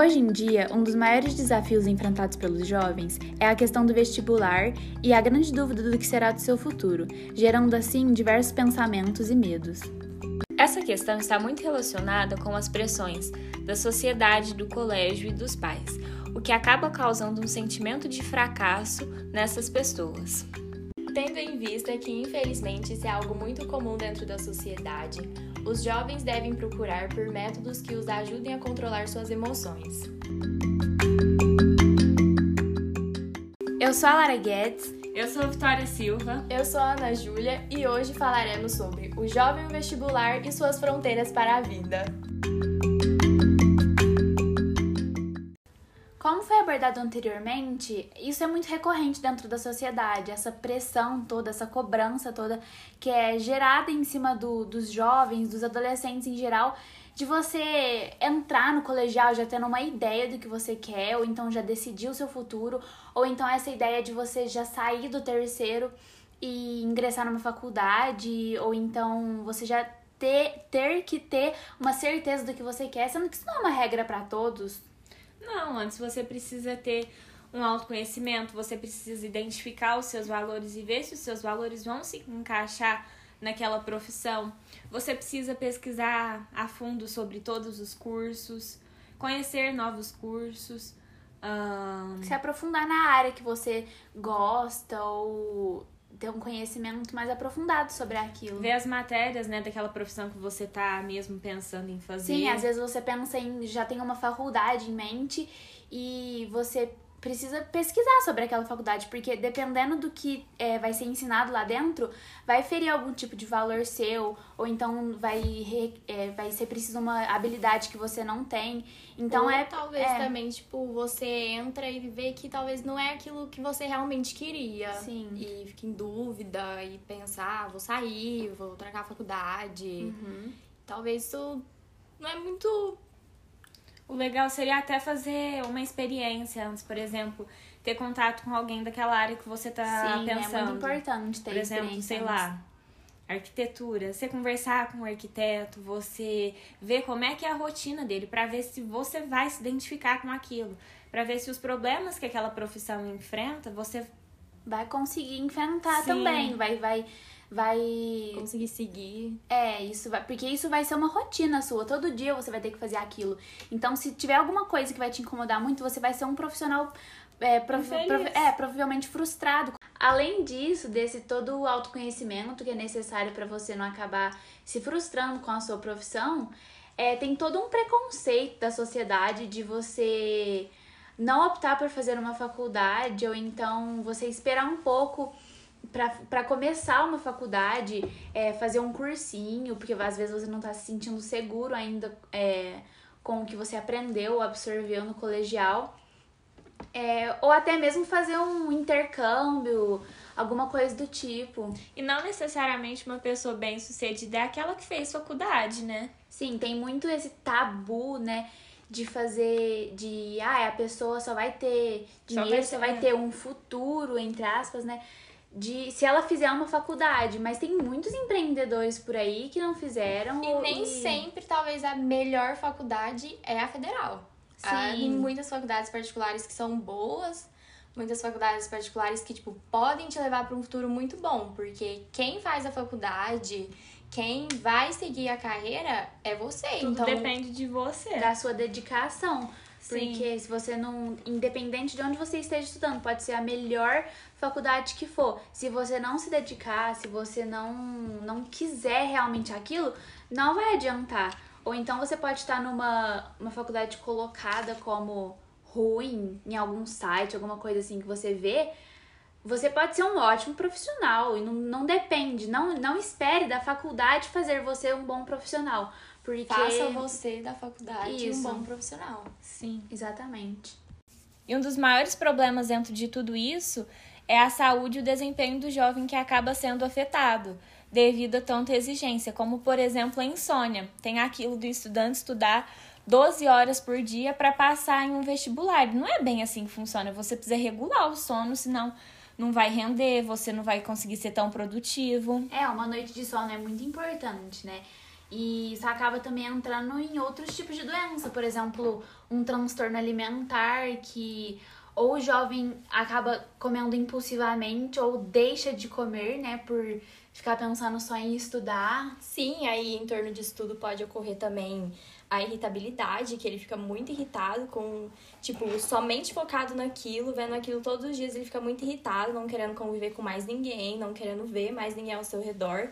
Hoje em dia, um dos maiores desafios enfrentados pelos jovens é a questão do vestibular e a grande dúvida do que será do seu futuro, gerando assim diversos pensamentos e medos. Essa questão está muito relacionada com as pressões da sociedade, do colégio e dos pais, o que acaba causando um sentimento de fracasso nessas pessoas. Tendo em vista que, infelizmente, isso é algo muito comum dentro da sociedade, os jovens devem procurar por métodos que os ajudem a controlar suas emoções. Eu sou a Lara Guedes. Eu sou a Vitória Silva. Eu sou a Ana Júlia e hoje falaremos sobre o jovem vestibular e suas fronteiras para a vida. Como foi abordado anteriormente, isso é muito recorrente dentro da sociedade, essa pressão toda, essa cobrança toda que é gerada em cima do, dos jovens, dos adolescentes em geral, de você entrar no colegial já tendo uma ideia do que você quer, ou então já decidir o seu futuro, ou então essa ideia de você já sair do terceiro e ingressar numa faculdade, ou então você já ter, ter que ter uma certeza do que você quer, sendo que isso não é uma regra para todos, não, antes você precisa ter um autoconhecimento, você precisa identificar os seus valores e ver se os seus valores vão se encaixar naquela profissão. Você precisa pesquisar a fundo sobre todos os cursos, conhecer novos cursos. Um... Se aprofundar na área que você gosta ou ter um conhecimento mais aprofundado sobre aquilo. Ver as matérias, né, daquela profissão que você tá mesmo pensando em fazer. Sim, às vezes você pensa em já tem uma faculdade em mente e você precisa pesquisar sobre aquela faculdade, porque dependendo do que é, vai ser ensinado lá dentro, vai ferir algum tipo de valor seu, ou então vai, é, vai ser preciso uma habilidade que você não tem. Então ou é. Talvez é... também, tipo, você entra e vê que talvez não é aquilo que você realmente queria. Sim. E fica em dúvida e pensar, ah, vou sair, vou trocar a faculdade. Uhum. Talvez isso não é muito o legal seria até fazer uma experiência antes, por exemplo, ter contato com alguém daquela área que você tá Sim, pensando. é muito importante ter Por exemplo, sei lá, arquitetura. Você conversar com o arquiteto, você ver como é que é a rotina dele, para ver se você vai se identificar com aquilo, para ver se os problemas que aquela profissão enfrenta, você vai conseguir enfrentar Sim. também, vai vai vai conseguir seguir. É, isso vai, porque isso vai ser uma rotina sua. Todo dia você vai ter que fazer aquilo. Então, se tiver alguma coisa que vai te incomodar muito, você vai ser um profissional é, é provavelmente frustrado. Além disso, desse todo o autoconhecimento que é necessário para você não acabar se frustrando com a sua profissão, é, tem todo um preconceito da sociedade de você não optar por fazer uma faculdade ou então você esperar um pouco para começar uma faculdade, é, fazer um cursinho, porque às vezes você não está se sentindo seguro ainda é, com o que você aprendeu, absorveu no colegial. É, ou até mesmo fazer um intercâmbio, alguma coisa do tipo. E não necessariamente uma pessoa bem sucedida é aquela que fez faculdade, né? Sim, tem muito esse tabu, né? De fazer. De. Ah, a pessoa só vai ter dinheiro, só vai, só vai ter um futuro, entre aspas, né? De se ela fizer uma faculdade, mas tem muitos empreendedores por aí que não fizeram. E nem e... sempre, talvez, a melhor faculdade é a federal. Sim. Tem muitas faculdades particulares que são boas, muitas faculdades particulares que, tipo, podem te levar para um futuro muito bom, porque quem faz a faculdade, quem vai seguir a carreira é você. Tudo então depende de você. Da sua dedicação. Porque Sim. se você não. Independente de onde você esteja estudando, pode ser a melhor faculdade que for. Se você não se dedicar, se você não, não quiser realmente aquilo, não vai adiantar. Ou então você pode estar numa uma faculdade colocada como ruim em algum site, alguma coisa assim que você vê. Você pode ser um ótimo profissional e não, não depende, não, não espere da faculdade fazer você um bom profissional. Porque... Faça você da faculdade Isso. um bom profissional. Sim, exatamente. E um dos maiores problemas dentro de tudo isso é a saúde e o desempenho do jovem que acaba sendo afetado devido a tanta exigência, como por exemplo a insônia. Tem aquilo do estudante estudar 12 horas por dia para passar em um vestibular. Não é bem assim que funciona. Você precisa regular o sono, senão não vai render, você não vai conseguir ser tão produtivo. É, uma noite de sono é muito importante, né? E isso acaba também entrando em outros tipos de doença, por exemplo, um transtorno alimentar que ou o jovem acaba comendo impulsivamente ou deixa de comer, né, por ficar pensando só em estudar. Sim, aí em torno de estudo pode ocorrer também a irritabilidade, que ele fica muito irritado com, tipo, somente focado naquilo, vendo aquilo todos os dias, ele fica muito irritado, não querendo conviver com mais ninguém, não querendo ver mais ninguém ao seu redor,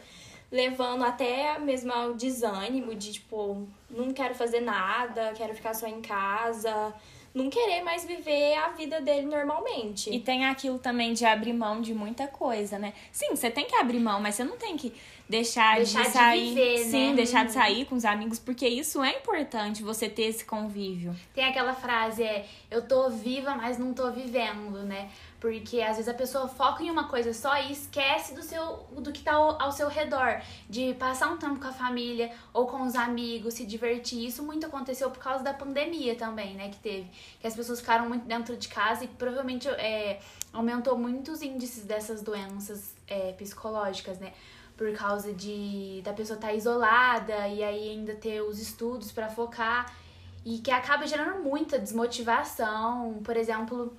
levando até mesmo ao desânimo de, tipo, não quero fazer nada, quero ficar só em casa, não querer mais viver a vida dele normalmente. E tem aquilo também de abrir mão de muita coisa, né? Sim, você tem que abrir mão, mas você não tem que deixar, deixar de sair. De viver, sim, né? deixar de sair com os amigos, porque isso é importante, você ter esse convívio. Tem aquela frase, é, eu tô viva, mas não tô vivendo, né? Porque às vezes a pessoa foca em uma coisa só e esquece do seu do que tá ao, ao, seu redor, de passar um tempo com a família ou com os amigos, se divertir. Isso muito aconteceu por causa da pandemia também, né, que teve, que as pessoas ficaram muito dentro de casa e provavelmente é, aumentou muito os índices dessas doenças é, psicológicas, né? Por causa de da pessoa estar tá isolada e aí ainda ter os estudos para focar e que acaba gerando muita desmotivação, por exemplo,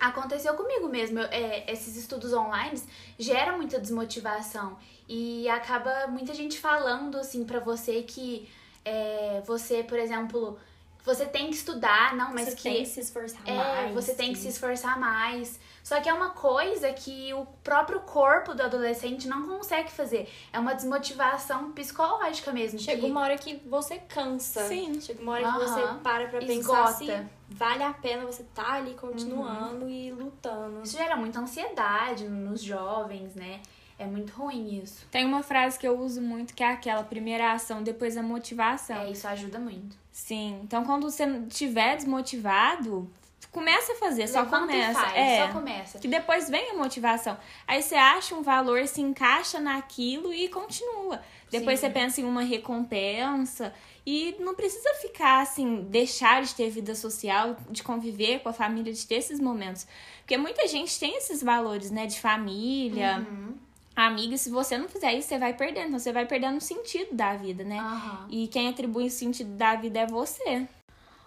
aconteceu comigo mesmo. É, esses estudos online geram muita desmotivação e acaba muita gente falando assim para você que é, você, por exemplo, você tem que estudar, não, mas você que tem que se esforçar é, mais. Você tem que se esforçar mais. Só que é uma coisa que o próprio corpo do adolescente não consegue fazer. É uma desmotivação psicológica mesmo. Chega que... uma hora que você cansa. Sim. Chega uma hora que você para pra pensar se vale a pena você tá ali continuando uhum. e lutando. Isso gera muita ansiedade nos jovens, né? É muito ruim isso. Tem uma frase que eu uso muito que é aquela primeira ação, depois a motivação. É, isso ajuda muito. Sim. Então, quando você estiver desmotivado, começa a fazer, só Levanta começa. Faz, é, só começa. Que depois vem a motivação. Aí você acha um valor, se encaixa naquilo e continua. Depois Sim. você pensa em uma recompensa e não precisa ficar assim, deixar de ter vida social, de conviver com a família, de ter esses momentos. Porque muita gente tem esses valores, né, de família. Uhum amiga, se você não fizer isso, você vai perdendo. Então, você vai perdendo o sentido da vida, né? Uhum. E quem atribui o sentido da vida é você.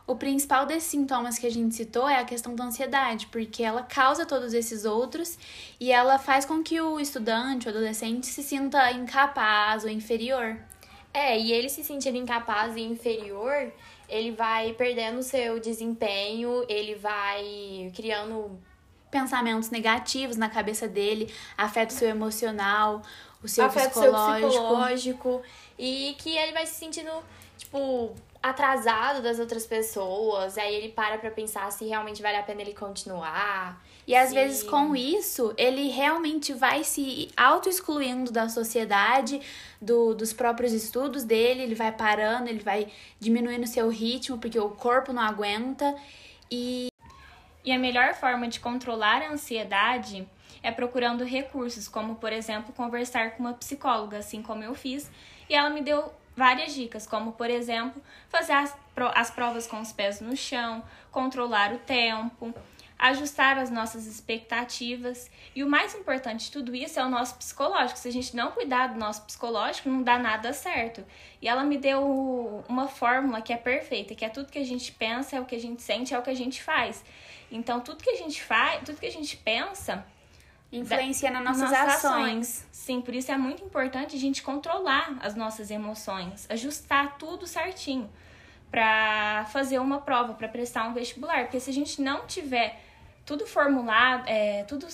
O principal desses sintomas que a gente citou é a questão da ansiedade, porque ela causa todos esses outros e ela faz com que o estudante, o adolescente, se sinta incapaz ou inferior. É, e ele se sentindo incapaz e inferior, ele vai perdendo o seu desempenho, ele vai criando pensamentos negativos na cabeça dele, afeta o seu emocional, o seu afeta psicológico. seu psicológico e que ele vai se sentindo, tipo, atrasado das outras pessoas. Aí ele para pra pensar se realmente vale a pena ele continuar. E às vezes com isso, ele realmente vai se auto-excluindo da sociedade, do, dos próprios estudos dele, ele vai parando, ele vai diminuindo o seu ritmo, porque o corpo não aguenta. E e a melhor forma de controlar a ansiedade é procurando recursos, como por exemplo conversar com uma psicóloga, assim como eu fiz, e ela me deu várias dicas, como por exemplo fazer as, as provas com os pés no chão, controlar o tempo, ajustar as nossas expectativas. E o mais importante de tudo isso é o nosso psicológico. Se a gente não cuidar do nosso psicológico, não dá nada certo. E ela me deu uma fórmula que é perfeita, que é tudo que a gente pensa, é o que a gente sente, é o que a gente faz. Então, tudo que a gente faz, tudo que a gente pensa influencia nas nossas, nossas ações. ações. Sim, por isso é muito importante a gente controlar as nossas emoções, ajustar tudo certinho para fazer uma prova, para prestar um vestibular, porque se a gente não tiver tudo formulado, é, tudo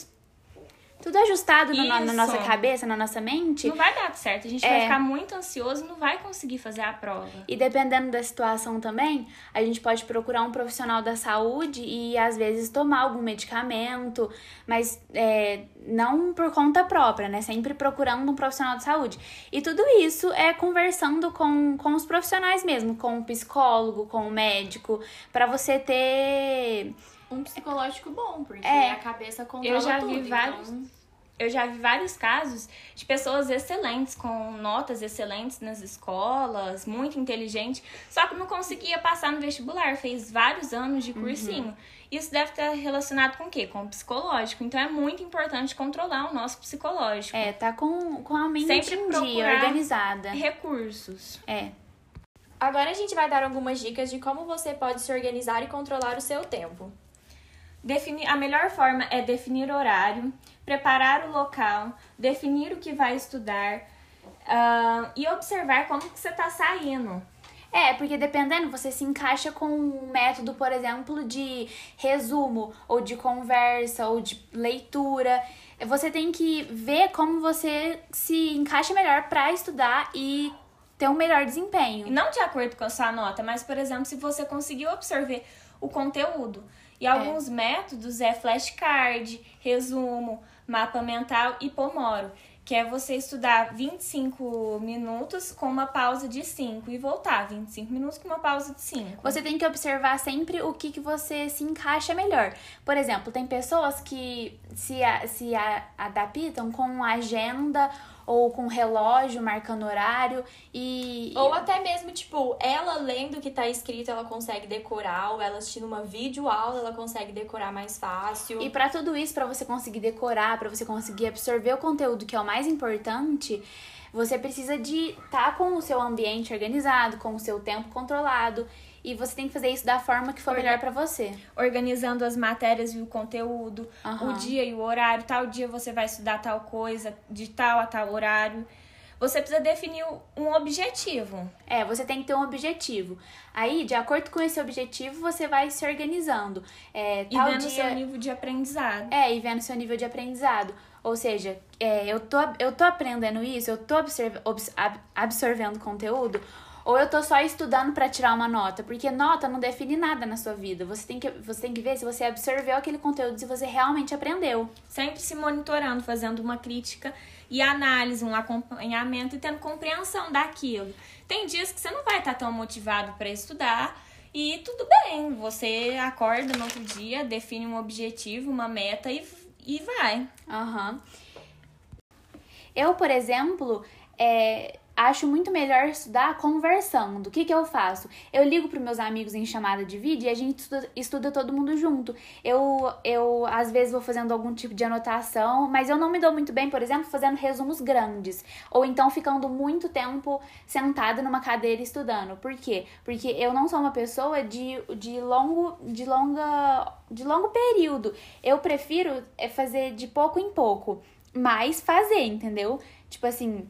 tudo ajustado na, na, nossa cabeça, na nossa mente. Não vai dar certo. A gente é. vai ficar muito ansioso e não vai conseguir fazer a prova. E dependendo da situação também, a gente pode procurar um profissional da saúde e às vezes tomar algum medicamento, mas é, não por conta própria, né? Sempre procurando um profissional de saúde. E tudo isso é conversando com, com os profissionais mesmo, com o psicólogo, com o médico, para você ter um psicológico bom, porque é, a cabeça controla Eu já tudo, vi vários. Então... eu já vi vários casos de pessoas excelentes, com notas excelentes nas escolas, muito inteligente, só que não conseguia passar no vestibular, fez vários anos de cursinho. Uhum. Isso deve estar relacionado com o quê? Com o psicológico. Então é muito importante controlar o nosso psicológico. É, tá com, com a mente Sempre em dia, organizada. Recursos. É. Agora a gente vai dar algumas dicas de como você pode se organizar e controlar o seu tempo. Definir, a melhor forma é definir horário, preparar o local, definir o que vai estudar uh, e observar como que você está saindo. É, porque dependendo, você se encaixa com um método, por exemplo, de resumo, ou de conversa, ou de leitura. Você tem que ver como você se encaixa melhor para estudar e ter um melhor desempenho. Não de acordo com a sua nota, mas, por exemplo, se você conseguiu absorver o conteúdo. E é. alguns é. métodos é flashcard, resumo, mapa mental e pomoro, que é você estudar 25 minutos com uma pausa de 5 e voltar 25 minutos com uma pausa de 5. Você tem que observar sempre o que, que você se encaixa melhor. Por exemplo, tem pessoas que se, se adaptam com agenda ou com relógio marcando horário e. Ou até mesmo, tipo, ela lendo o que tá escrito, ela consegue decorar, ou ela assistindo uma videoaula, ela consegue decorar mais fácil. E para tudo isso, para você conseguir decorar, para você conseguir absorver o conteúdo que é o mais importante, você precisa de estar tá com o seu ambiente organizado, com o seu tempo controlado e você tem que fazer isso da forma que for melhor para você. Organizando as matérias e o conteúdo, uhum. o dia e o horário. Tal dia você vai estudar tal coisa, de tal a tal horário. Você precisa definir um objetivo. É, você tem que ter um objetivo. Aí, de acordo com esse objetivo, você vai se organizando. É, e vendo dia... seu nível de aprendizado. É, e vendo seu nível de aprendizado. Ou seja, é, eu, tô, eu tô aprendendo isso, eu tô absorvendo conteúdo ou eu tô só estudando para tirar uma nota, porque nota não define nada na sua vida. Você tem que você tem que ver se você absorveu aquele conteúdo, se você realmente aprendeu. Sempre se monitorando, fazendo uma crítica e análise, um acompanhamento e tendo compreensão daquilo. Tem dias que você não vai estar tão motivado para estudar, e tudo bem, você acorda no outro dia, define um objetivo, uma meta e, e vai. Aham. Uhum. Eu, por exemplo, é, acho muito melhor estudar conversando. O que, que eu faço? Eu ligo para meus amigos em chamada de vídeo e a gente estuda, estuda, todo mundo junto. Eu, eu, às vezes, vou fazendo algum tipo de anotação, mas eu não me dou muito bem, por exemplo, fazendo resumos grandes. Ou então ficando muito tempo sentada numa cadeira estudando. Por quê? Porque eu não sou uma pessoa de, de longo. de longa. de longo período. Eu prefiro é fazer de pouco em pouco. Mas fazer, entendeu? Tipo assim,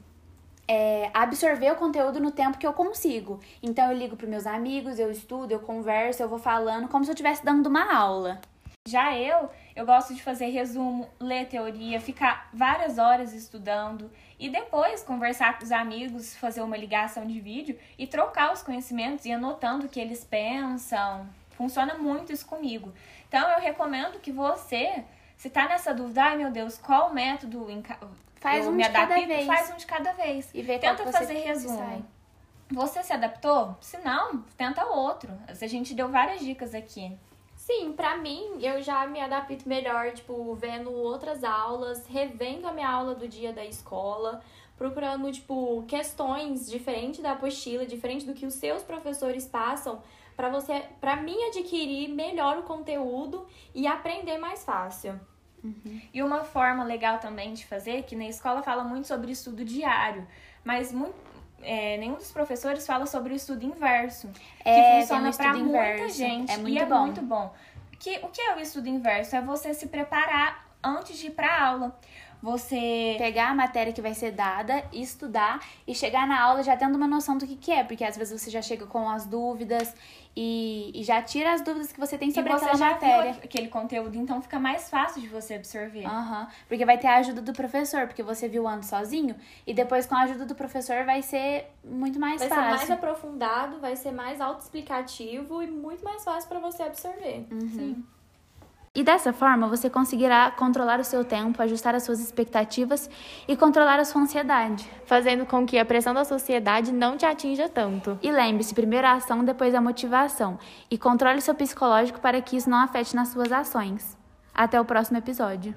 é, absorver o conteúdo no tempo que eu consigo. Então eu ligo para meus amigos, eu estudo, eu converso, eu vou falando como se eu estivesse dando uma aula. Já eu, eu gosto de fazer resumo, ler teoria, ficar várias horas estudando e depois conversar com os amigos, fazer uma ligação de vídeo e trocar os conhecimentos e anotando o que eles pensam. Funciona muito isso comigo. Então eu recomendo que você, se tá nessa dúvida, ai meu Deus, qual método Faz um de adapto, cada vez. Faz um de cada vez. E vê Tenta fazer resumo. Você se adaptou? Se não, tenta outro. A gente deu várias dicas aqui. Sim, pra mim, eu já me adapto melhor, tipo, vendo outras aulas, revendo a minha aula do dia da escola, procurando, tipo, questões diferentes da apostila, diferente do que os seus professores passam, para você, para mim adquirir melhor o conteúdo e aprender mais fácil. Uhum. E uma forma legal também de fazer, que na escola fala muito sobre estudo diário, mas muito, é, nenhum dos professores fala sobre o estudo inverso, é, que funciona para muita gente é muito e é bom. muito bom. Que, o que é o estudo inverso? É você se preparar antes de ir para aula você pegar a matéria que vai ser dada, estudar e chegar na aula já tendo uma noção do que, que é, porque às vezes você já chega com as dúvidas e, e já tira as dúvidas que você tem sobre e você aquela matéria. Aquele conteúdo, então fica mais fácil de você absorver. Uhum, porque vai ter a ajuda do professor, porque você viu antes sozinho e depois com a ajuda do professor vai ser muito mais vai fácil. Vai ser mais aprofundado, vai ser mais autoexplicativo e muito mais fácil para você absorver. Uhum. Sim. E dessa forma você conseguirá controlar o seu tempo, ajustar as suas expectativas e controlar a sua ansiedade, fazendo com que a pressão da sociedade não te atinja tanto. E lembre-se, primeiro a ação, depois a motivação, e controle seu psicológico para que isso não afete nas suas ações. Até o próximo episódio.